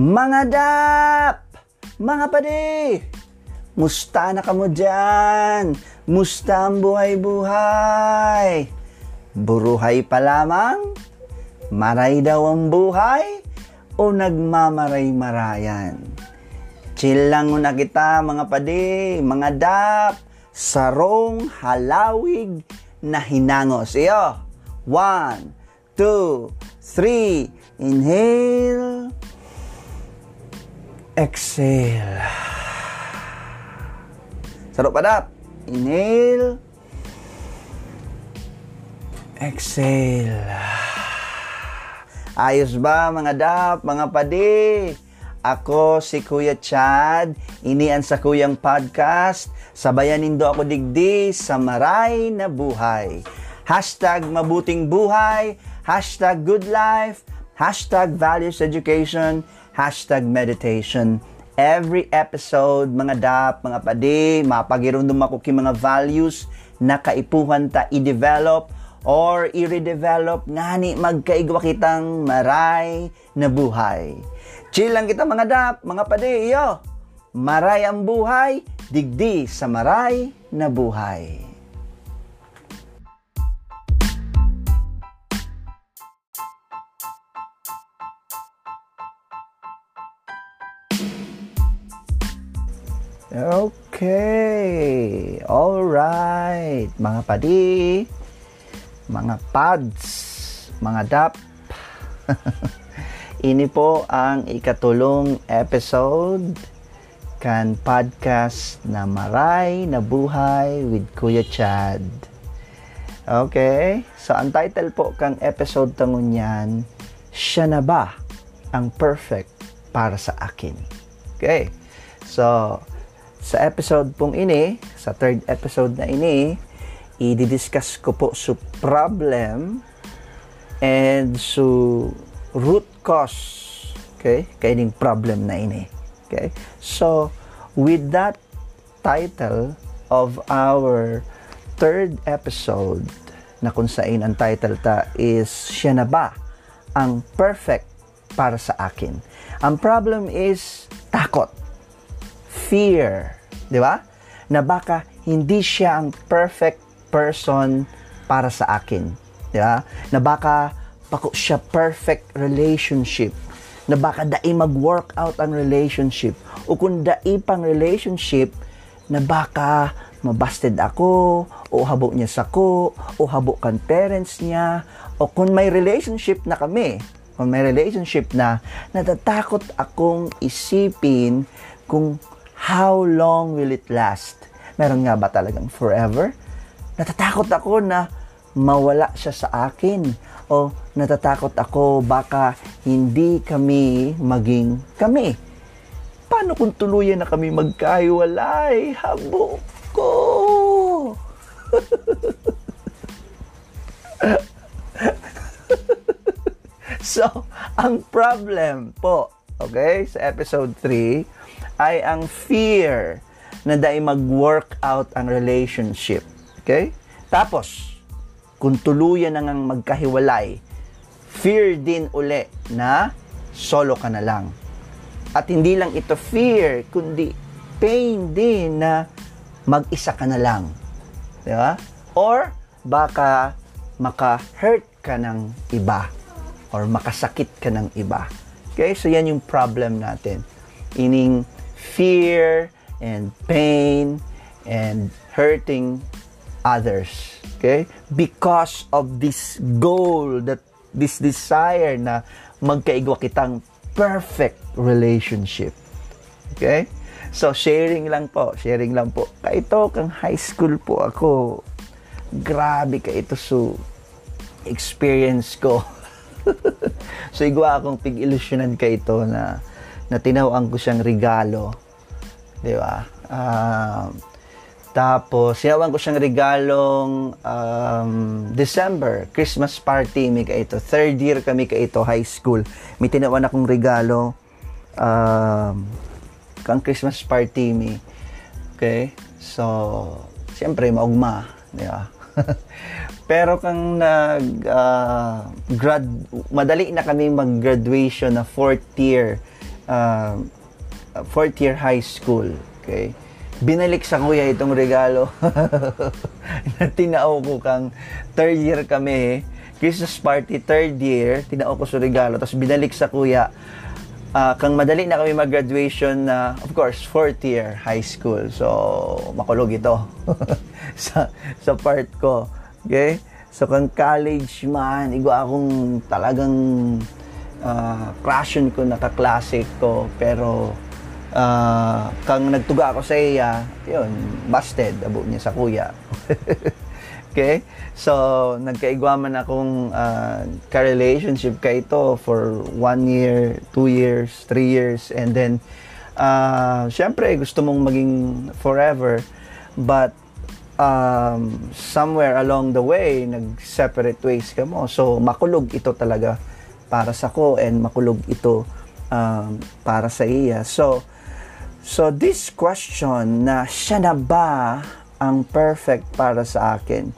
Mga dap! Mga padi! Musta na kamo dyan? Musta ang buhay-buhay? Buruhay pa lamang? Maray daw ang buhay? O nagmamaray-marayan? Chill lang na kita mga padi, mga dap, sarong halawig na hinangos. Iyo, one, two, three, inhale, exhale. Sarap pa dap. Inhale, exhale. Ayos ba mga dap, mga padi? Ako si Kuya Chad, inian sa Kuyang Podcast, sabayan nindo ako digdi sa maray na buhay. Hashtag mabuting buhay, hashtag good life, hashtag values education, hashtag meditation. Every episode, mga dap, mga padi, mapagirundum ako ki mga values na kaipuhan ta i-develop or i-redevelop ngani magkaigwa kitang maray na buhay. Chill lang kita mga dap, mga padi, iyo. Maray ang buhay, digdi sa maray na buhay. Okay. All right, mga padi, mga pads, mga dap. Ini po ang ikatulong episode kan podcast na Maray na Buhay with Kuya Chad. Okay, so ang title po kang episode tangon yan, Siya na ba ang perfect para sa akin? Okay, so sa episode pong ini, sa third episode na ini, i-discuss ko po su problem and su root cause okay? Kaining problem na ini okay? So with that title of our third episode na kung saan ang title ta is siya na ba ang perfect para sa akin? Ang problem is takot fear di ba? Na baka hindi siya ang perfect person para sa akin di ba? Na baka pako siya perfect relationship. Na baka dai mag-work out ang relationship. O kung dai pang relationship na baka mabasted ako o habo niya sa ko o habo kan parents niya. O kung may relationship na kami kung may relationship na natatakot akong isipin kung how long will it last meron nga ba talagang forever natatakot ako na mawala siya sa akin o natatakot ako baka hindi kami maging kami. Paano kung tuluyan na kami magkahiwalay? Habo ko! so, ang problem po, okay, sa episode 3 ay ang fear na dahil mag-work out ang relationship. Okay? Tapos, kung tuluyan na ngang magkahiwalay, fear din uli na solo ka na lang. At hindi lang ito fear, kundi pain din na mag-isa ka na lang. Di ba? Or baka maka-hurt ka ng iba or makasakit ka ng iba. Okay? So yan yung problem natin. Ining fear and pain and hurting others. Okay? Because of this goal that this desire na magkaigwa kitang perfect relationship. Okay? So, sharing lang po. Sharing lang po. Kaito, kang high school po ako. Grabe ka ito so experience ko. so, igwa akong pig-ilusyonan ka ito na, na tinawang ko siyang regalo. Di ba? Uh, tapos, sinawan ko siyang regalong um, December, Christmas party, may ka ito. Third year kami ka ito, high school. May tinawan akong regalo, um, kang Christmas party mi. Okay? So, siyempre, maugma. Di ba? Pero kang nag uh, grad madali na kami mag-graduation na fourth year uh, fourth year high school. Okay? Binalik sa kuya itong regalo na tinao ko kang third year kami. Christmas party, third year, tinao ko sa regalo. Tapos binalik sa kuya uh, kang madali na kami mag-graduation na, uh, of course, fourth year high school. So, makulog ito sa, sa part ko. Okay? So, kang college man, igwa akong talagang uh, crashin ko, naka-classic ko. Pero, uh, kang nagtuga ako sa iya, yun, busted, abo niya sa kuya. okay? So, nagkaigwaman akong uh, ka-relationship ka ito for one year, two years, three years, and then, uh, syempre, gusto mong maging forever, but, um, somewhere along the way, nag-separate ways ka mo. So, makulog ito talaga para sa ko and makulog ito um, para sa iya. So, So this question na siya na ba ang perfect para sa akin?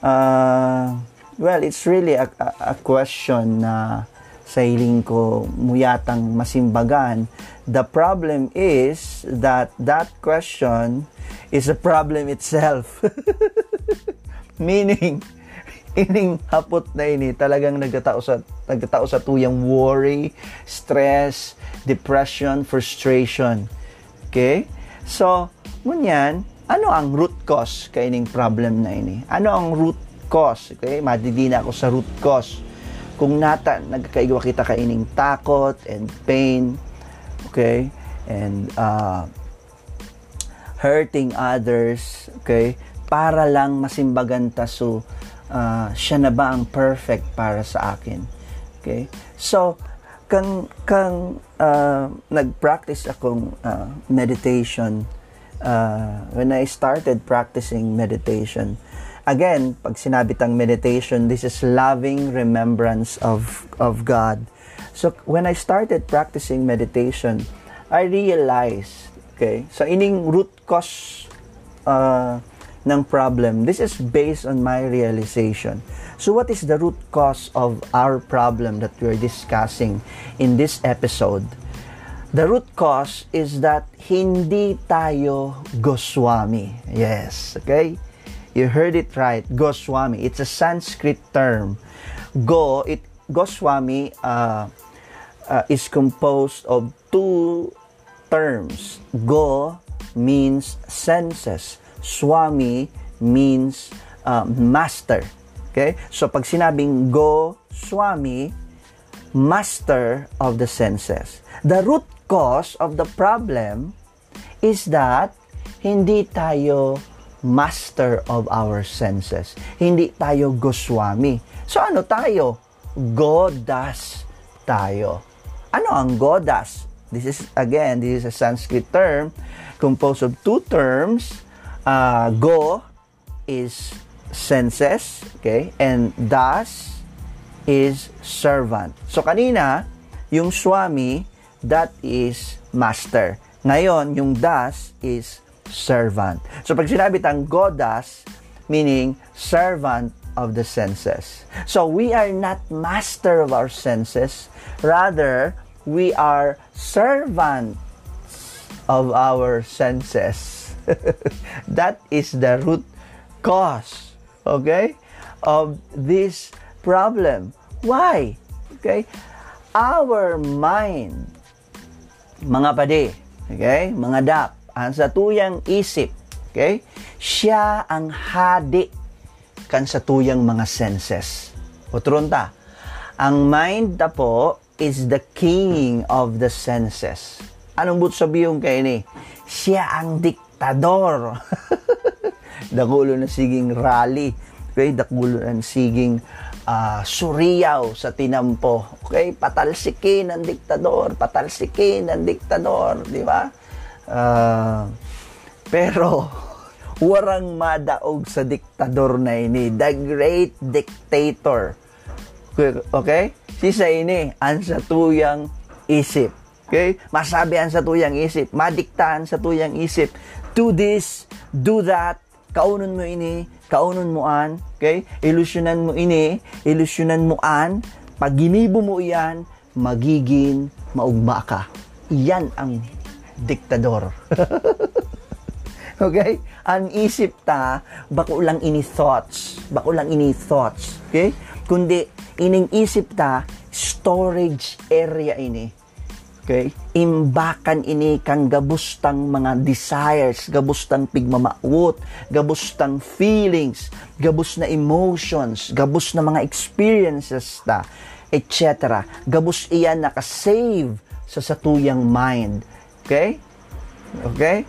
Uh, well, it's really a, a, a question na sa hiling ko muyatang masimbagan. The problem is that that question is a problem itself. Meaning, ining hapot na ini talagang nagtatao sa nagtatao sa tuyang worry, stress, depression, frustration Okay? So, ngunyan, ano ang root cause kaining problem na ini? Ano ang root cause? Okay? Madidina ako sa root cause. Kung nata, nagkaigawa kita kaining takot and pain, okay? And uh, hurting others, okay? Para lang masimbagan ta so uh, siya na ba ang perfect para sa akin? Okay? So, kang kang uh, nag-practice akong uh, meditation uh, when I started practicing meditation again pag sinabi tang meditation this is loving remembrance of of God so when I started practicing meditation I realized okay so ining root cause uh, ng problem. This is based on my realization. So what is the root cause of our problem that we're discussing in this episode? The root cause is that hindi tayo Goswami. Yes, okay? You heard it right, Goswami. It's a Sanskrit term. Go, it Goswami uh, uh, is composed of two terms. Go means senses Swami means uh, master. Okay? So pag sinabing go Swami, master of the senses. The root cause of the problem is that hindi tayo master of our senses. Hindi tayo Goswami. So ano tayo? Godas tayo. Ano ang Godas? This is again, this is a Sanskrit term composed of two terms uh, go is senses, okay? And das is servant. So kanina, yung swami, that is master. Ngayon, yung das is servant. So pag sinabi tang godas, meaning servant of the senses. So we are not master of our senses, rather we are servants of our senses. that is the root cause, okay, of this problem. Why? Okay? Our mind, mga pade, okay, mga dap, ang satuyang isip, okay, siya ang hadi kan satuyang mga senses. Otron ta, ang mind ta po is the king of the senses. Anong but sabihin kay ni? Siya ang dik diktador. dakulo na siging rally. Okay, dakulo na siging uh, suriyaw sa tinampo. Okay, patalsikin ang diktador, patalsikin ang diktador, di ba? Uh, pero warang madaog sa diktador na ini, the great dictator. Okay? Si sa ini, ang sa tuyang isip. Okay? Masabi ang sa tuyang isip, madiktahan sa tuyang isip do this, do that, kaunon mo ini, kaunon mo an, okay? Ilusyonan mo ini, ilusyonan mo an, pag ginibo mo iyan, magiging maugma ka. yan ang diktador. okay? Ang isip ta, bako lang ini thoughts. Bako lang ini thoughts. Okay? Kundi, ining isip ta, storage area ini. Okay? Imbakan ini kang gabustang mga desires, gabustang pigmamaot, gabustang feelings, gabus na emotions, gabus na mga experiences ta, etc. Gabus iyan nakasave sa satuyang mind. Okay? Okay?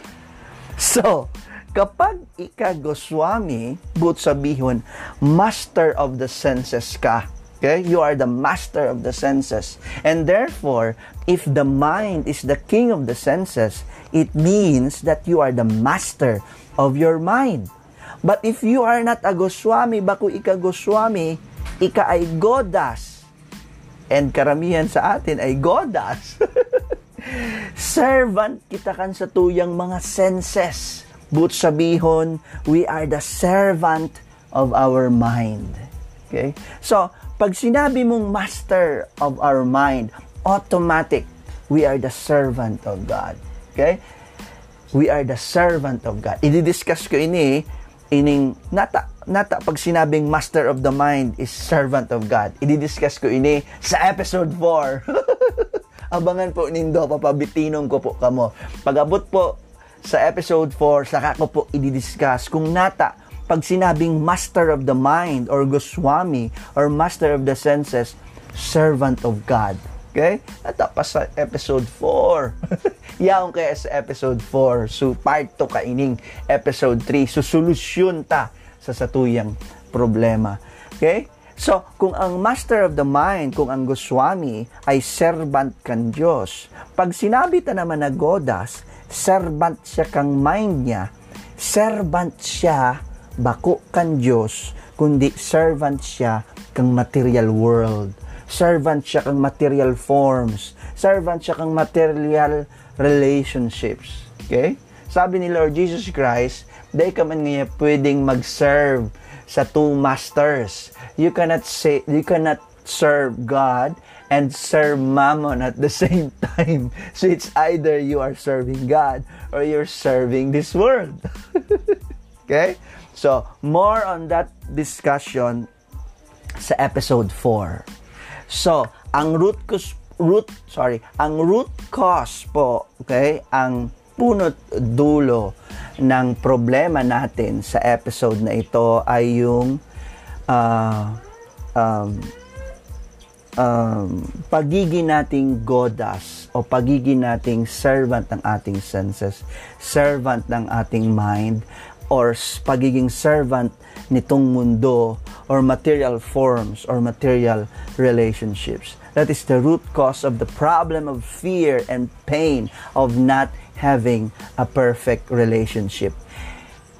so, kapag ika Goswami, but sabihon, master of the senses ka, Okay? You are the master of the senses. And therefore, if the mind is the king of the senses, it means that you are the master of your mind. But if you are not a Goswami, baku ika Goswami, ika ay Godas. And karamihan sa atin ay Godas. Servant kita kan sa tuyang mga senses. But sabihon, we are the servant of our mind. Okay? So, pag sinabi mong master of our mind, automatic, we are the servant of God. Okay? We are the servant of God. I-discuss ko ini, ining, nata, nata, pag sinabing master of the mind is servant of God. I-discuss ko ini sa episode 4. Abangan po nindo, papabitinong ko po kamo. Pag-abot po sa episode 4, saka ko po i-discuss kung nata, pag sinabing master of the mind or Goswami or master of the senses, servant of God. Okay? Natapas sa episode 4. Yaong kaya sa episode 4. So, part 2 kaining episode 3. So, solusyon ta sa satuyang problema. Okay? So, kung ang master of the mind, kung ang Goswami ay servant kan Diyos, pag sinabi ta naman na Godas, servant siya kang mind niya, servant siya bako kan Diyos, kundi servant siya kang material world. Servant siya kang material forms. Servant siya kang material relationships. Okay? Sabi ni Lord Jesus Christ, dahil ka man ngayon pwedeng mag-serve sa two masters. You cannot say, you cannot serve God and serve mammon at the same time. So it's either you are serving God or you're serving this world. okay? So, more on that discussion sa episode 4. So, ang root cause root sorry, ang root cause po, okay, ang punot dulo ng problema natin sa episode na ito ay yung uh, um, um, pagiging nating godas o pagiging nating servant ng ating senses, servant ng ating mind, or pagiging servant nitong mundo or material forms or material relationships. That is the root cause of the problem of fear and pain of not having a perfect relationship.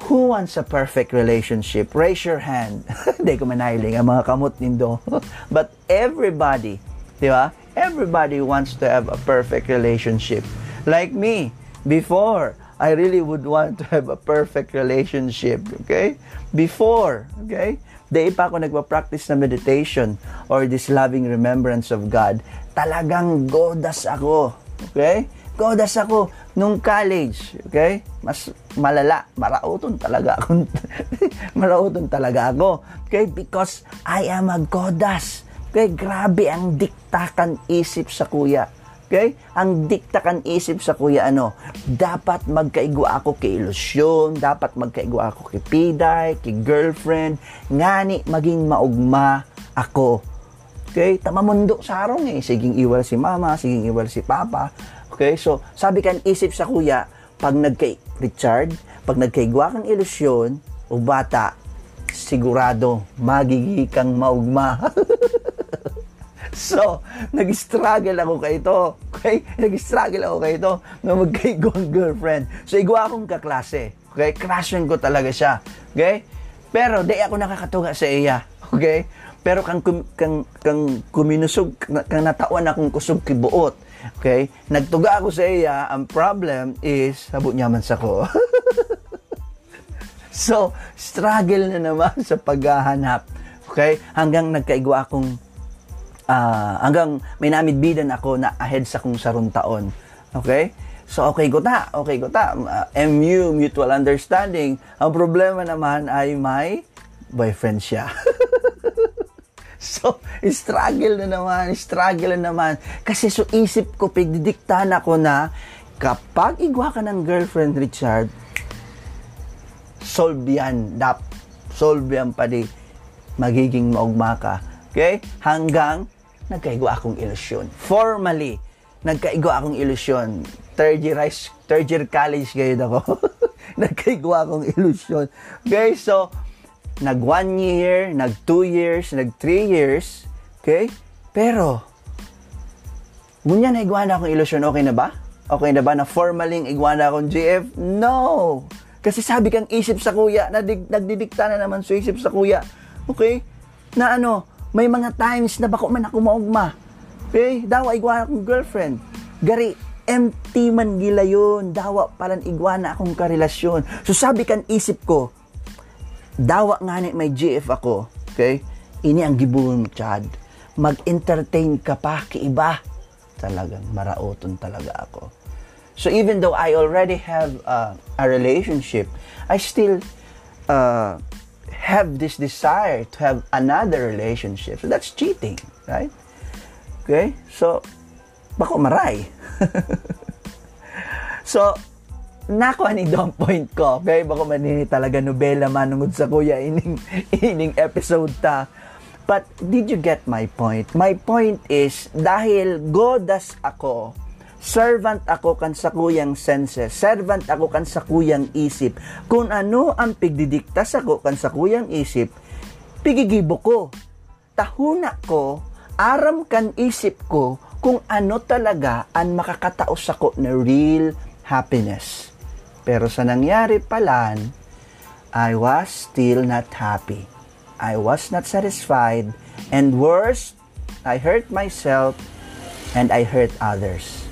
Who wants a perfect relationship? Raise your hand. Hindi ko manahiling ang mga kamot nindo. But everybody, di ba? Everybody wants to have a perfect relationship. Like me, before, I really would want to have a perfect relationship, okay? Before, okay? Day pa ako nagpa-practice na meditation or this loving remembrance of God, talagang godas ako, okay? Godas ako nung college, okay? Mas malala, marauton talaga ako. marauton talaga ako, okay? Because I am a godas. Okay, grabe ang diktakan isip sa kuya Okay? Ang dikta kan isip sa kuya ano, dapat magkaigwa ako kay ilusyon, dapat magkaigwa ako kay piday, kay girlfriend, ngani maging maugma ako. Okay? Tamamundo sa arong eh. Siging iwal si mama, siging iwal si papa. Okay? So, sabi kan isip sa kuya, pag nagkay Richard, pag nagkaigwa kang ilusyon, o bata, sigurado magiging kang maugma. So, nag-struggle ako kay ito. Okay? Nag-struggle ako kay ito na magkaigo ang girlfriend. So, igwa akong kaklase. Okay? Crushin ko talaga siya. Okay? Pero, di ako nakakatuga sa iya. Okay? Pero kang, kang, kang kuminusog, kang natawan akong kusog kibuot. Okay? Nagtuga ako sa iya, ang problem is, sabot niya man sa ko. so, struggle na naman sa paghahanap. Okay? Hanggang nagkaigwa akong uh, hanggang may namidbidan ako na ahead sa kung sarong taon. Okay? So, okay ko ta. Okay ko ta. Uh, MU, mutual understanding. Ang problema naman ay may boyfriend siya. so, struggle na naman, struggle na naman. Kasi so isip ko, pigdidiktahan ako na kapag igwa ka ng girlfriend, Richard, solve yan. Dap, solve yan pa di magiging maugma ka. Okay? Hanggang nagkaigwa akong ilusyon. Formally, nagkaigwa akong ilusyon third year, third year college ngayon ako. Nagkaigwa akong ilusyon. Okay, so, nag one year, nag two years, nag three years. Okay? Pero, Ngunya na iguana akong ilusyon, okay na ba? Okay na ba na formaling iguana akong GF? No! Kasi sabi kang isip sa kuya, nagdidikta na naman sa isip sa kuya. Okay? Na ano, may mga times na bako man ako maugma. Okay? Daw iguana akong girlfriend. Gari, empty man gila yun. Dawa palan igwana akong karelasyon. So sabi kan isip ko, dawa nga ni may GF ako. Okay? Ini ang gibuhon mo, Chad. Mag-entertain ka pa, iba. Talagang maraoton talaga ako. So even though I already have uh, a relationship, I still uh, have this desire to have another relationship. So that's cheating, right? Okay? So, bako maray. so, nako ani dong point ko. Okay, bako manini talaga nobela manungod sa kuya ining ining episode ta. But did you get my point? My point is dahil godas ako, servant ako kan sa kuyang senses, servant ako kan sa kuyang isip. Kung ano ang pigdidikta sa ko kan sa kuyang isip, pigigibo ko. Tahuna ko, aram kan isip ko, kung ano talaga ang makakataos ako na real happiness. Pero sa nangyari palan, I was still not happy. I was not satisfied. And worse, I hurt myself and I hurt others.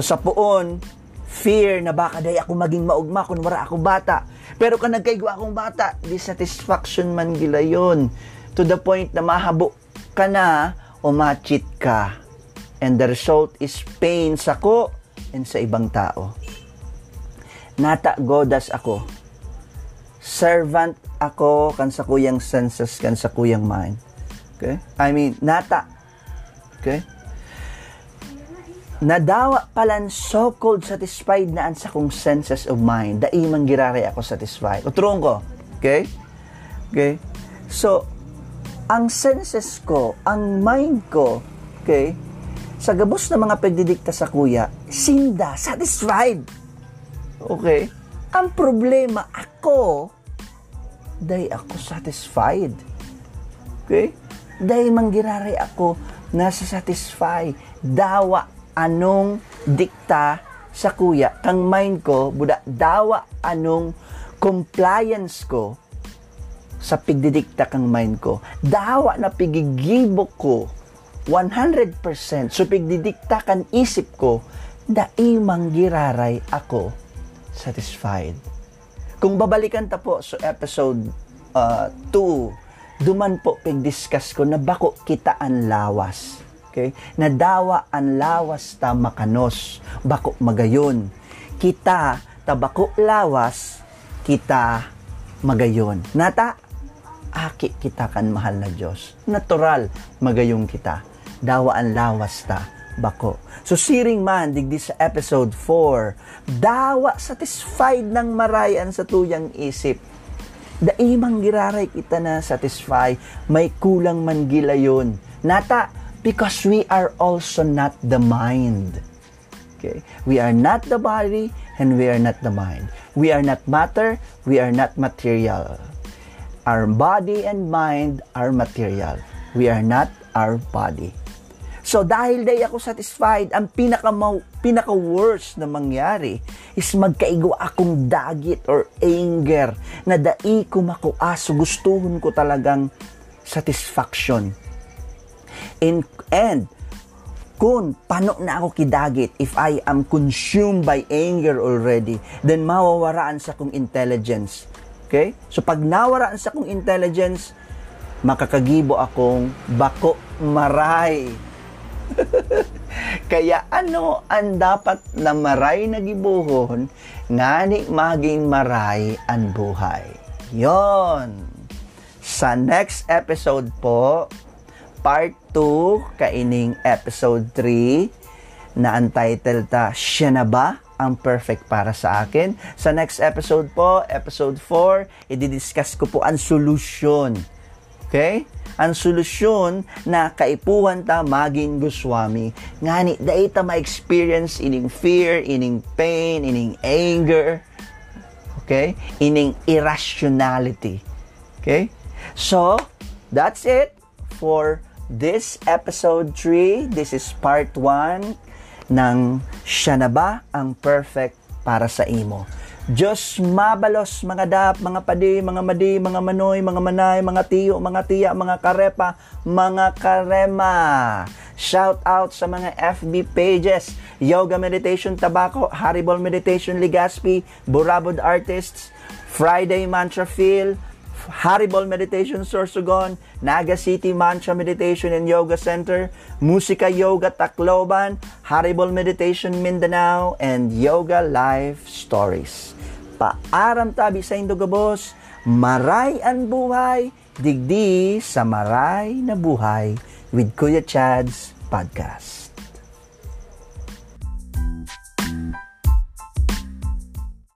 Sa puon, fear na baka day ako maging maugma kung wala ako bata. Pero kung nagkaigwa akong bata, dissatisfaction man gila yun. To the point na mahabo ka na o machit ka and the result is pain sa ko and sa ibang tao. Nata godas ako. Servant ako kan sa kuyang senses kan sa kuyang mind. Okay? I mean, nata. Okay? Nadawa palan so-called satisfied na sa kong senses of mind. Dai man girare ako satisfied. Uturong ko. Okay? Okay? So, ang senses ko, ang mind ko, okay, sa gabos na mga pagdidikta sa kuya, sinda, satisfied. Okay? Ang problema, ako, day ako satisfied. Okay? Day manggirari ako nasa satisfy. Dawa anong dikta sa kuya. Kang mind ko, buda, dawa anong compliance ko sa pigdidikta kang mind ko. Dawa na pigigibok ko 100% so pigdidikta kan isip ko daimang giraray ako satisfied. Kung babalikan ta po so episode 2, uh, duman po pig-discuss ko na bako kita ang lawas. Okay? Nadawa ang lawas ta makanos, bako magayon. Kita ta bako lawas, kita magayon. Nata, aki kita kan mahal na Diyos. Natural, magayong kita dawaan lawas ta bako. So siring man digdi sa episode 4, dawa satisfied ng marayan sa tuyang isip. Daimang giraray kita na satisfy, may kulang man gila yun. Nata, because we are also not the mind. Okay? We are not the body and we are not the mind. We are not matter, we are not material. Our body and mind are material. We are not our body. So dahil day ako satisfied, ang pinaka pinaka worst na mangyari is magkaigo akong dagit or anger na dai ko makuaso gustuhon ko talagang satisfaction. And, and kung pano na ako kidagit if I am consumed by anger already, then mawawaraan sa kong intelligence. Okay? So pag nawaraan sa kong intelligence, makakagibo akong bako maray. Kaya ano ang dapat na maray na gibuhon, ngani maging maray ang buhay. Yon. Sa next episode po, part 2, kaining episode 3, na untitled ta, Siya na ba ang perfect para sa akin? Sa next episode po, episode 4, i-discuss ko po ang solusyon. Okay? Ang solusyon na kaipuhan ta maging guswami. Ngani, dahil ta ma-experience ining fear, ining pain, ining anger, okay? Ining irrationality. Okay? So, that's it for this episode 3. This is part 1 ng Siya na ba ang perfect para sa imo? Diyos mabalos, mga dap, mga padi, mga madi, mga manoy, mga manay, mga tiyo, mga tiya, mga karepa, mga karema. Shout out sa mga FB pages, Yoga Meditation Tabaco, Haribol Meditation Ligaspi, Burabod Artists, Friday Mantra Feel, Haribol Meditation Sorsogon, Naga City Mantra Meditation and Yoga Center, Musika Yoga Tacloban, Haribol Meditation Mindanao, and Yoga Life Stories. Paaram tabi sa Indogabos, maray ang buhay, digdi sa maray na buhay with Kuya Chad's podcast.